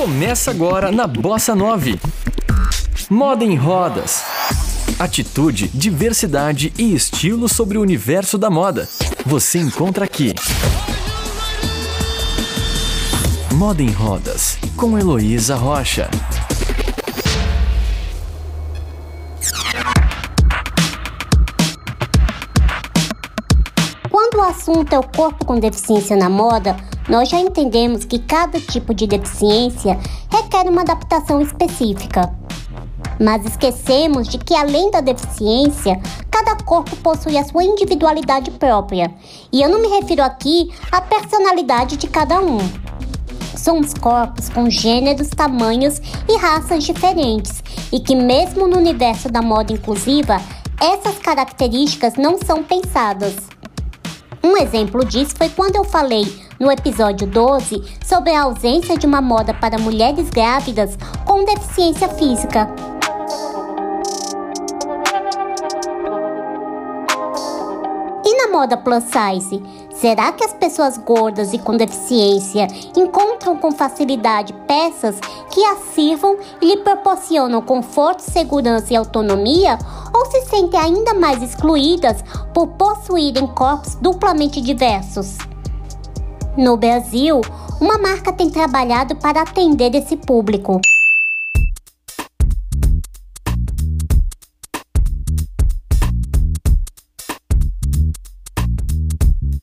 Começa agora na Bossa 9. Moda em rodas. Atitude, diversidade e estilo sobre o universo da moda. Você encontra aqui. Moda em Rodas, com Heloísa Rocha. Quando o assunto é o corpo com deficiência na moda, nós já entendemos que cada tipo de deficiência requer uma adaptação específica. Mas esquecemos de que, além da deficiência, cada corpo possui a sua individualidade própria. E eu não me refiro aqui à personalidade de cada um. Somos corpos com gêneros, tamanhos e raças diferentes, e que, mesmo no universo da moda inclusiva, essas características não são pensadas. Um exemplo disso foi quando eu falei no episódio 12 sobre a ausência de uma moda para mulheres grávidas com deficiência física. E na moda plus size? Será que as pessoas gordas e com deficiência encontram com facilidade peças que as sirvam e lhe proporcionam conforto, segurança e autonomia? Ou se sentem ainda mais excluídas por possuírem corpos duplamente diversos? No Brasil, uma marca tem trabalhado para atender esse público.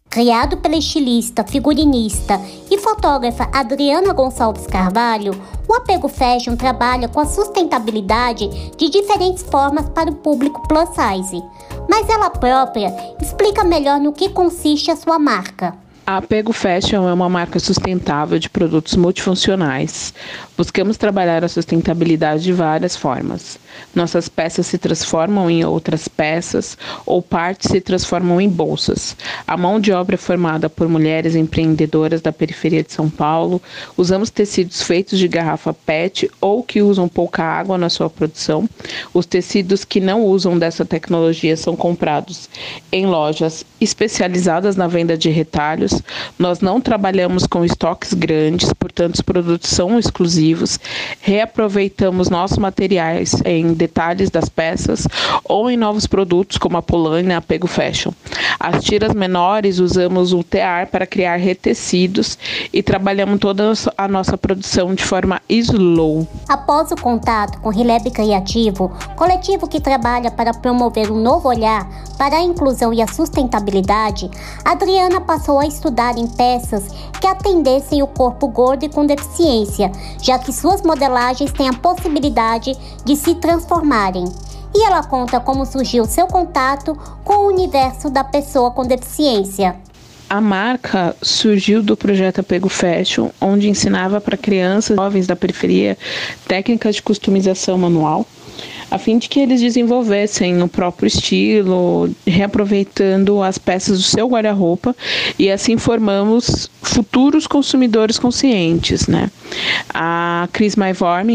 Criado pela estilista, figurinista e fotógrafa Adriana Gonçalves Carvalho, o Apego Fashion trabalha com a sustentabilidade de diferentes formas para o público plus size. Mas ela própria explica melhor no que consiste a sua marca. A Apego Fashion é uma marca sustentável de produtos multifuncionais. Buscamos trabalhar a sustentabilidade de várias formas. Nossas peças se transformam em outras peças ou partes se transformam em bolsas. A mão de obra é formada por mulheres empreendedoras da periferia de São Paulo. Usamos tecidos feitos de garrafa PET ou que usam pouca água na sua produção. Os tecidos que não usam dessa tecnologia são comprados em lojas especializadas na venda de retalhos nós não trabalhamos com estoques grandes, portanto, os produtos são exclusivos. Reaproveitamos nossos materiais em detalhes das peças ou em novos produtos, como a Polane e a Apego Fashion. As tiras menores usamos o tear para criar retecidos e trabalhamos toda a nossa produção de forma slow. Após o contato com Rileb Criativo, coletivo que trabalha para promover um novo olhar para a inclusão e a sustentabilidade, Adriana passou a estudar em peças que atendessem o corpo gordo e com deficiência, já que suas modelagens têm a possibilidade de se transformarem. E ela conta como surgiu seu contato com o universo da pessoa com deficiência. A marca surgiu do projeto Apego Fashion, onde ensinava para crianças jovens da periferia técnicas de customização manual a fim de que eles desenvolvessem o próprio estilo, reaproveitando as peças do seu guarda-roupa e assim formamos futuros consumidores conscientes, né? A Cris Maivorm,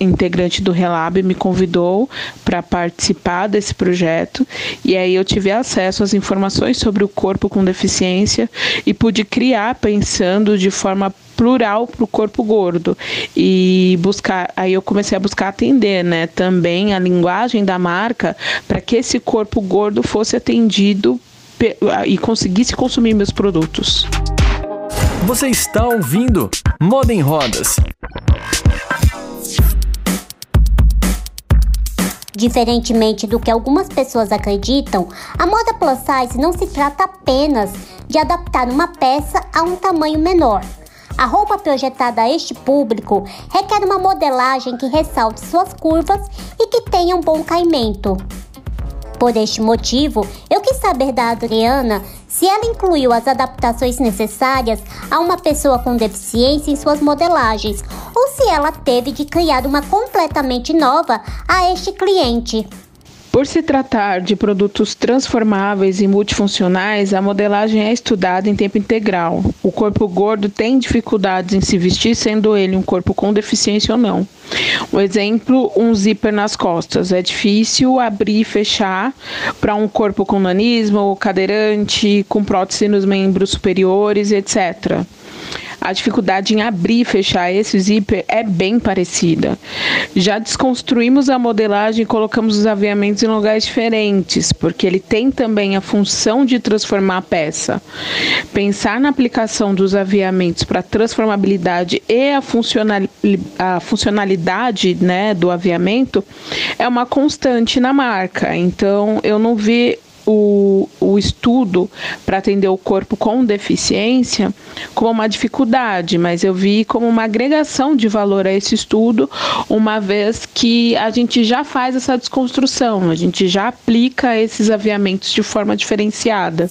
integrante do Relab, me convidou para participar desse projeto e aí eu tive acesso às informações sobre o corpo com deficiência e pude criar pensando de forma plural para o corpo gordo e buscar aí eu comecei a buscar atender né também a linguagem da marca para que esse corpo gordo fosse atendido e conseguisse consumir meus produtos. Você está ouvindo Moda em Rodas. Diferentemente do que algumas pessoas acreditam, a moda plus size não se trata apenas de adaptar uma peça a um tamanho menor. A roupa projetada a este público requer uma modelagem que ressalte suas curvas e que tenha um bom caimento. Por este motivo, eu quis saber da Adriana se ela incluiu as adaptações necessárias a uma pessoa com deficiência em suas modelagens ou se ela teve de criar uma completamente nova a este cliente. Por se tratar de produtos transformáveis e multifuncionais, a modelagem é estudada em tempo integral. O corpo gordo tem dificuldades em se vestir, sendo ele um corpo com deficiência ou não. Um exemplo, um zíper nas costas. É difícil abrir e fechar para um corpo com nanismo, cadeirante, com prótese nos membros superiores, etc. a dificuldade em abrir e fechar esse zíper é bem parecida. Já desconstruímos a modelagem e colocamos os aviamentos em lugares diferentes, porque ele tem também a função de transformar a peça. Pensar na aplicação dos aviamentos para transformabilidade e a, a funcionalidade né, do aviamento é uma constante na marca. Então, eu não vi o, o estudo para atender o corpo com deficiência como uma dificuldade, mas eu vi como uma agregação de valor a esse estudo, uma vez que a gente já faz essa desconstrução, a gente já aplica esses aviamentos de forma diferenciada.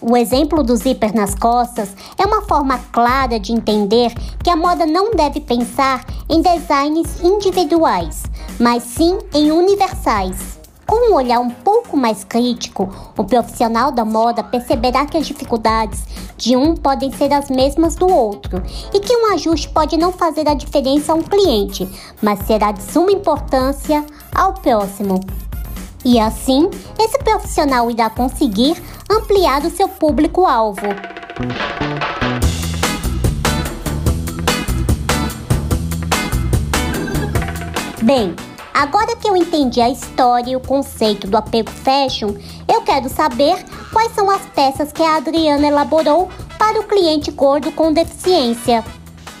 O exemplo do zíper nas costas é uma forma clara de entender que a moda não deve pensar em designs individuais, mas sim em universais. Com um olhar um pouco mais crítico, o profissional da moda perceberá que as dificuldades de um podem ser as mesmas do outro e que um ajuste pode não fazer a diferença a um cliente, mas será de suma importância ao próximo. E assim, esse profissional irá conseguir ampliar o seu público-alvo. Bem, Agora que eu entendi a história e o conceito do apego fashion, eu quero saber quais são as peças que a Adriana elaborou para o cliente gordo com deficiência.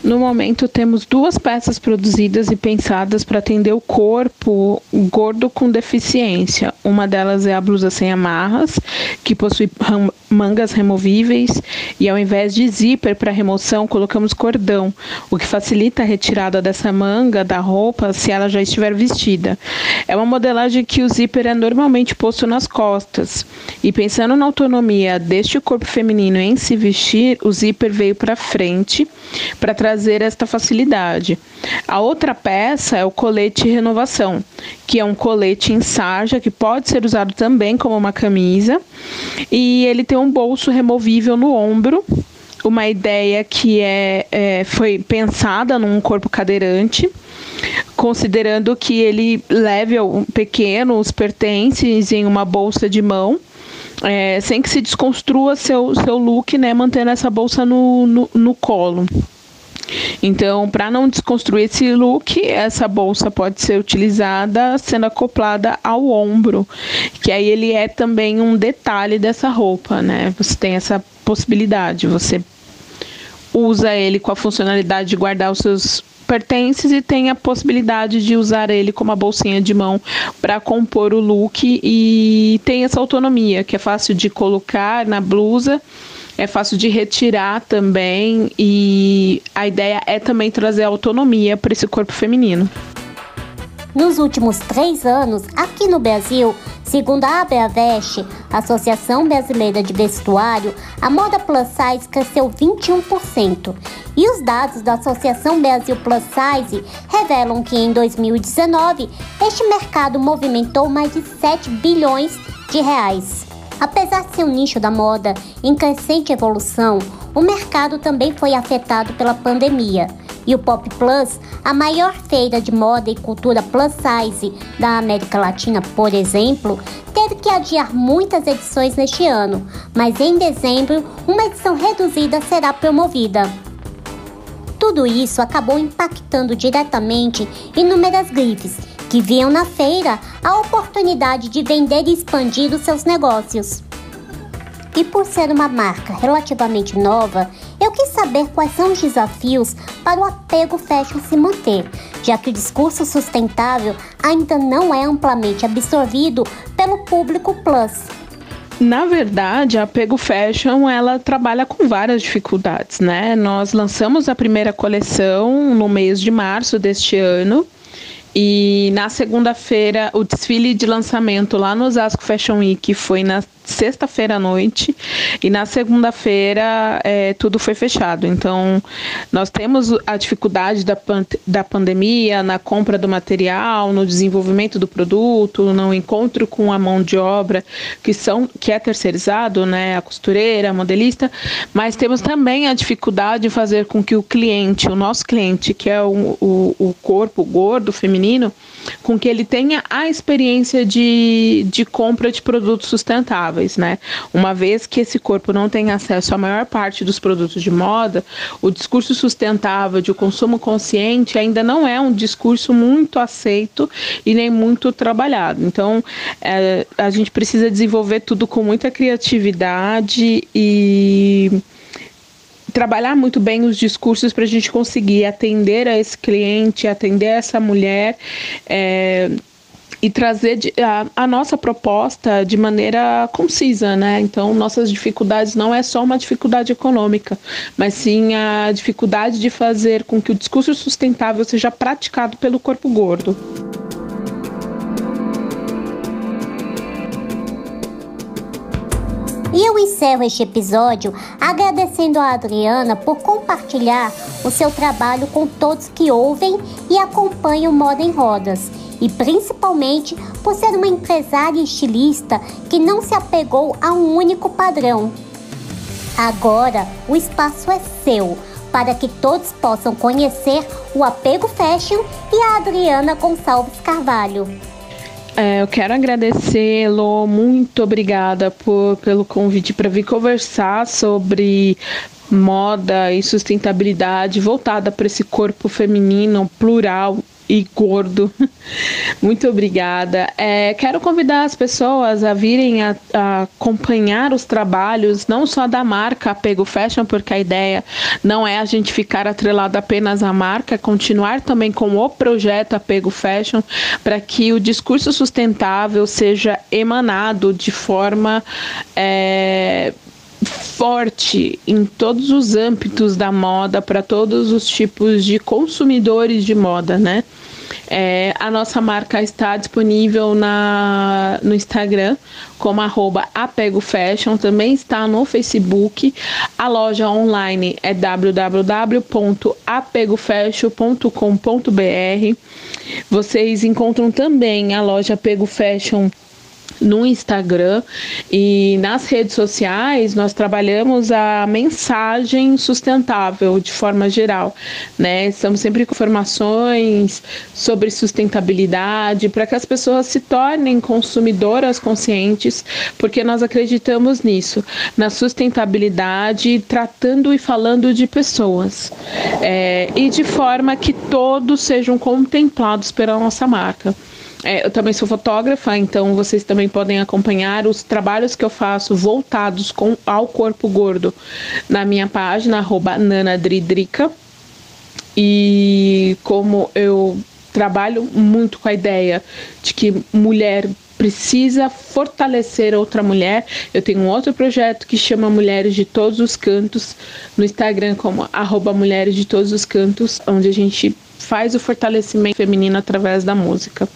No momento, temos duas peças produzidas e pensadas para atender o corpo gordo com deficiência. Uma delas é a blusa sem amarras, que possui mangas removíveis e ao invés de zíper para remoção, colocamos cordão, o que facilita a retirada dessa manga da roupa se ela já estiver vestida. É uma modelagem que o zíper é normalmente posto nas costas. E pensando na autonomia deste corpo feminino em se vestir, o zíper veio para frente para trazer esta facilidade. A outra peça é o colete renovação, que é um colete em sarja que pode ser usado também como uma camisa e ele tem um bolso removível no ombro uma ideia que é, é, foi pensada num corpo cadeirante, considerando que ele leve pequenos pertences em uma bolsa de mão. É, sem que se desconstrua seu, seu look, né, mantendo essa bolsa no, no, no colo. Então, para não desconstruir esse look, essa bolsa pode ser utilizada sendo acoplada ao ombro, que aí ele é também um detalhe dessa roupa, né? Você tem essa possibilidade, você usa ele com a funcionalidade de guardar os seus pertences e tem a possibilidade de usar ele como uma bolsinha de mão para compor o look e tem essa autonomia que é fácil de colocar na blusa é fácil de retirar também e a ideia é também trazer autonomia para esse corpo feminino. Nos últimos três anos, aqui no Brasil, segundo a Abravest, Associação Brasileira de Vestuário, a moda plus size cresceu 21%. E os dados da Associação Brasil Plus Size revelam que em 2019 este mercado movimentou mais de 7 bilhões de reais. Apesar de ser um nicho da moda em crescente evolução, o mercado também foi afetado pela pandemia. E o Pop Plus, a maior feira de moda e cultura plus size da América Latina, por exemplo, teve que adiar muitas edições neste ano, mas em dezembro, uma edição reduzida será promovida. Tudo isso acabou impactando diretamente inúmeras grifes que viam na feira a oportunidade de vender e expandir os seus negócios. E por ser uma marca relativamente nova, eu quis saber quais são os desafios para o apego fashion se manter, já que o discurso sustentável ainda não é amplamente absorvido pelo público plus. Na verdade, a Apego Fashion ela trabalha com várias dificuldades, né? Nós lançamos a primeira coleção no mês de março deste ano e na segunda-feira, o desfile de lançamento lá no Osasco Fashion Week foi na sexta-feira à noite e na segunda-feira é, tudo foi fechado. Então, nós temos a dificuldade da, da pandemia na compra do material, no desenvolvimento do produto, no encontro com a mão de obra que, são, que é terceirizado, né, a costureira, a modelista, mas temos também a dificuldade de fazer com que o cliente, o nosso cliente, que é o, o, o corpo gordo feminino, com que ele tenha a experiência de, de compra de produtos sustentáveis né? Uma vez que esse corpo não tem acesso à maior parte dos produtos de moda, o discurso sustentável de consumo consciente ainda não é um discurso muito aceito e nem muito trabalhado. Então, é, a gente precisa desenvolver tudo com muita criatividade e trabalhar muito bem os discursos para a gente conseguir atender a esse cliente, atender essa mulher. É, e trazer a, a, nossa proposta de maneira concisa, né? Então, nossas dificuldades não é só uma dificuldade econômica, mas sim a dificuldade de fazer com que o discurso sustentável seja praticado pelo corpo gordo. E eu encerro este episódio agradecendo a Adriana por compartilhar o seu trabalho com todos que ouvem e acompanham Moda em Rodas. E principalmente por ser uma empresária estilista que não se apegou a um único padrão. Agora o espaço é seu para que todos possam conhecer o Apego Fashion e a Adriana Gonçalves Carvalho. É, eu quero agradecê-lo, muito obrigada por, pelo convite para vir conversar sobre moda e sustentabilidade voltada para esse corpo feminino plural e gordo. Muito obrigada. É, quero convidar as pessoas a virem a, a, acompanhar os trabalhos, não só da marca Apego Fashion, porque a ideia não é a gente ficar atrelado apenas à marca, é continuar também com o projeto Apego Fashion, para que o discurso sustentável seja emanado de forma. É, forte em todos os âmbitos da moda para todos os tipos de consumidores de moda, né? É, a nossa marca está disponível na, no Instagram como arroba Apego Fashion, também está no Facebook. A loja online é www.apegofashion.com.br. Vocês encontram também a loja Apego Fashion no Instagram e nas redes sociais nós trabalhamos a mensagem sustentável de forma geral, né? Estamos sempre com informações sobre sustentabilidade para que as pessoas se tornem consumidoras conscientes, porque nós acreditamos nisso, na sustentabilidade, tratando e falando de pessoas é, e de forma que todos sejam contemplados pela nossa marca. É, eu também sou fotógrafa, então vocês também podem acompanhar os trabalhos que eu faço voltados com, ao corpo gordo na minha página, nanadridrica. E como eu trabalho muito com a ideia de que mulher precisa fortalecer outra mulher. Eu tenho um outro projeto que chama Mulheres de Todos os Cantos, no Instagram como arroba Mulheres de Todos os Cantos, onde a gente faz o fortalecimento feminino através da música.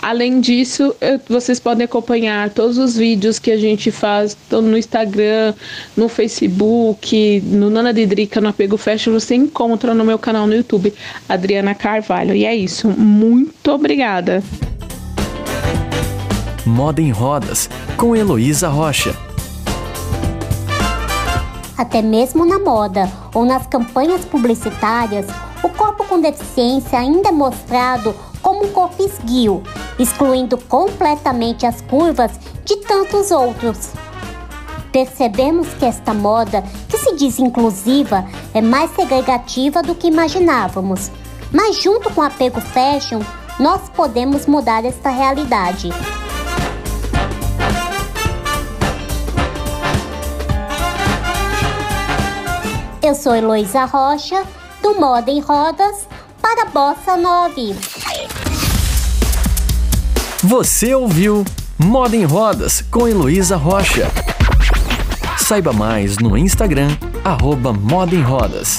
Além disso, vocês podem acompanhar todos os vídeos que a gente faz no Instagram, no Facebook, no Nana de Drica, no Apego Fashion, você encontra no meu canal no YouTube, Adriana Carvalho. E é isso. Muito obrigada. Moda em Rodas, com Heloísa Rocha. Até mesmo na moda ou nas campanhas publicitárias, o corpo com deficiência ainda é mostrado como um corpo esguio, excluindo completamente as curvas de tantos outros. Percebemos que esta moda, que se diz inclusiva, é mais segregativa do que imaginávamos. Mas junto com o apego fashion, nós podemos mudar esta realidade. Eu sou Heloísa Rocha do Moda em Rodas para Bossa 9. Você ouviu Moda em Rodas com Heloísa Rocha. Saiba mais no Instagram, arroba Moda em Rodas.